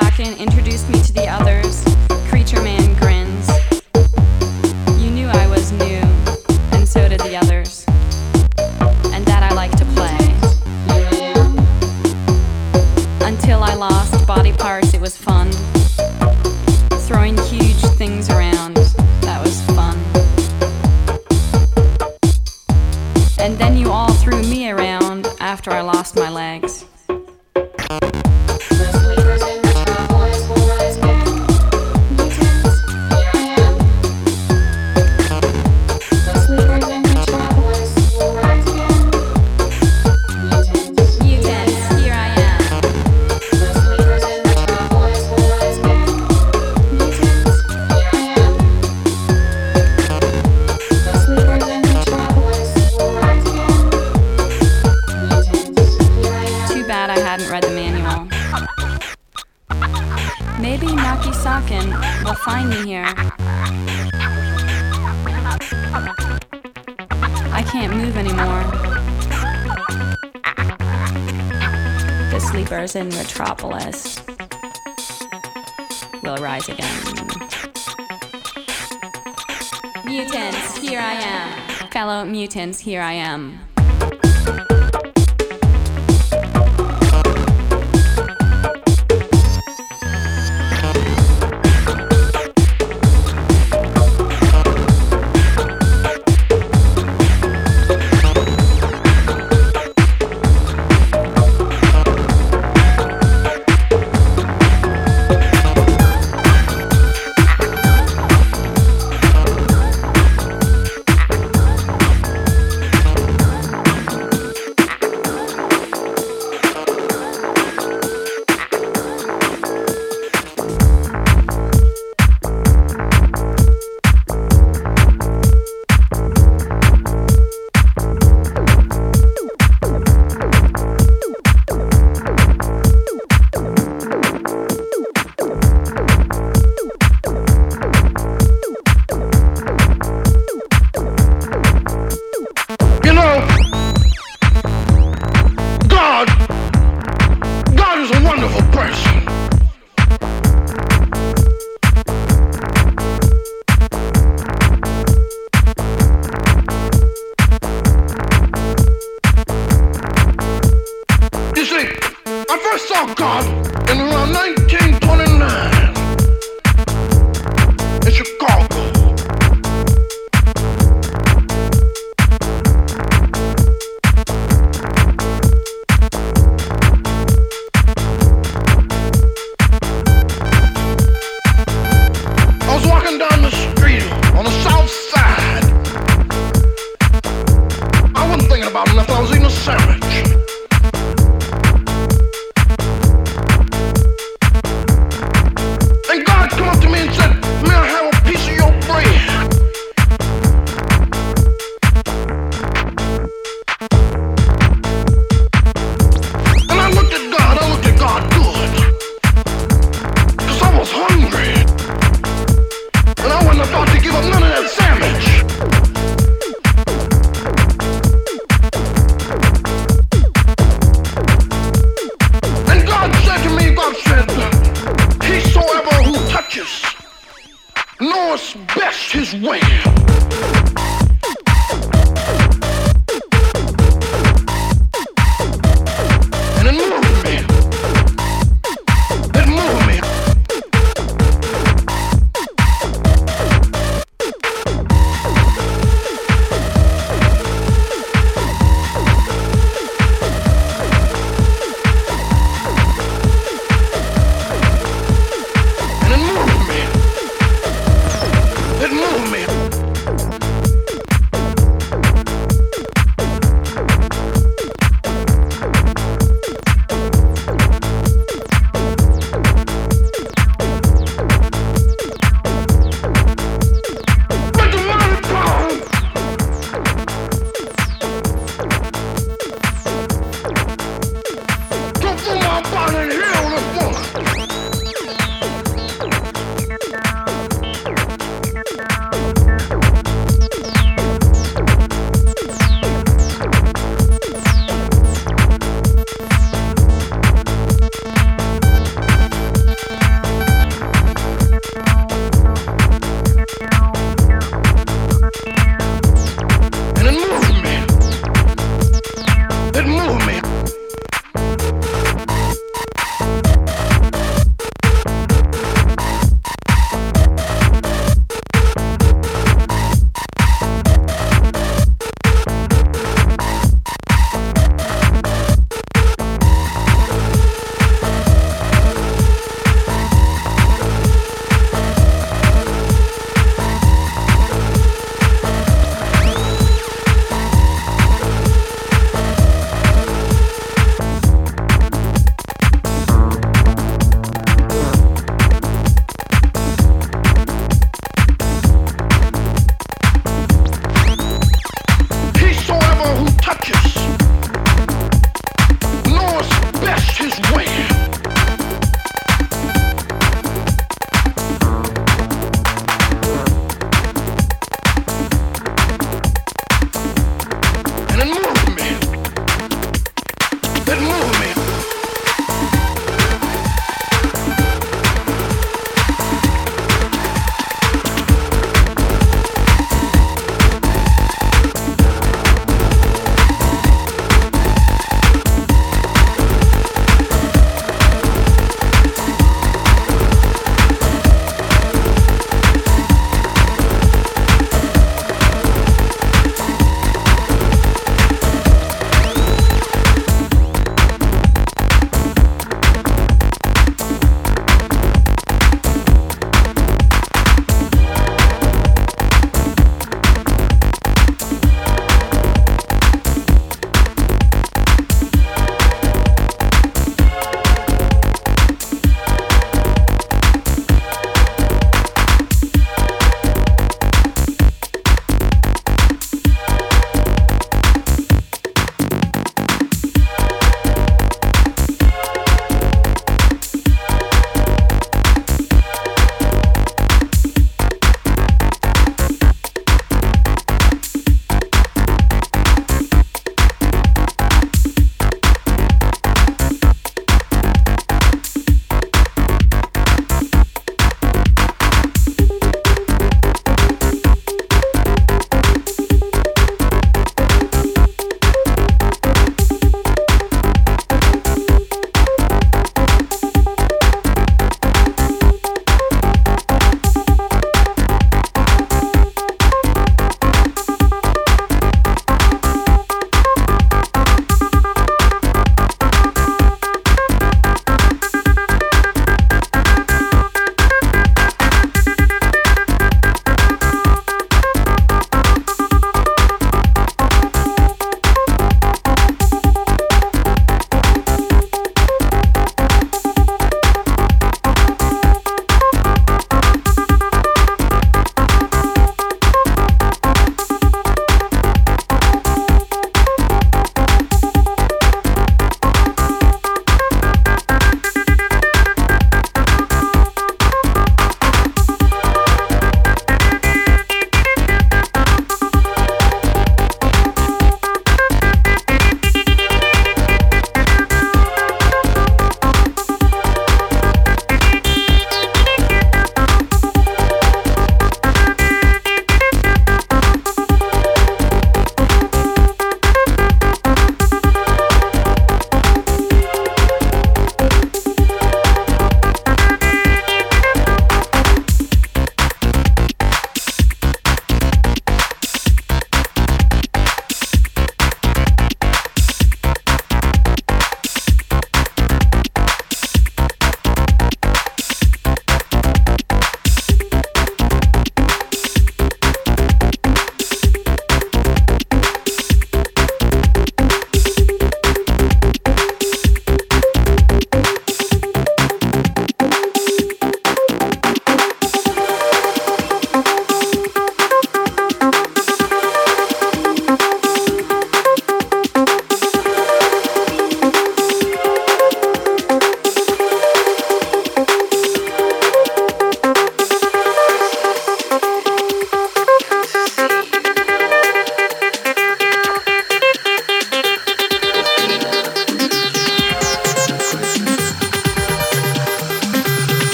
Sakin introduced me to the others. friends, here I am.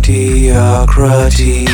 mediocrity.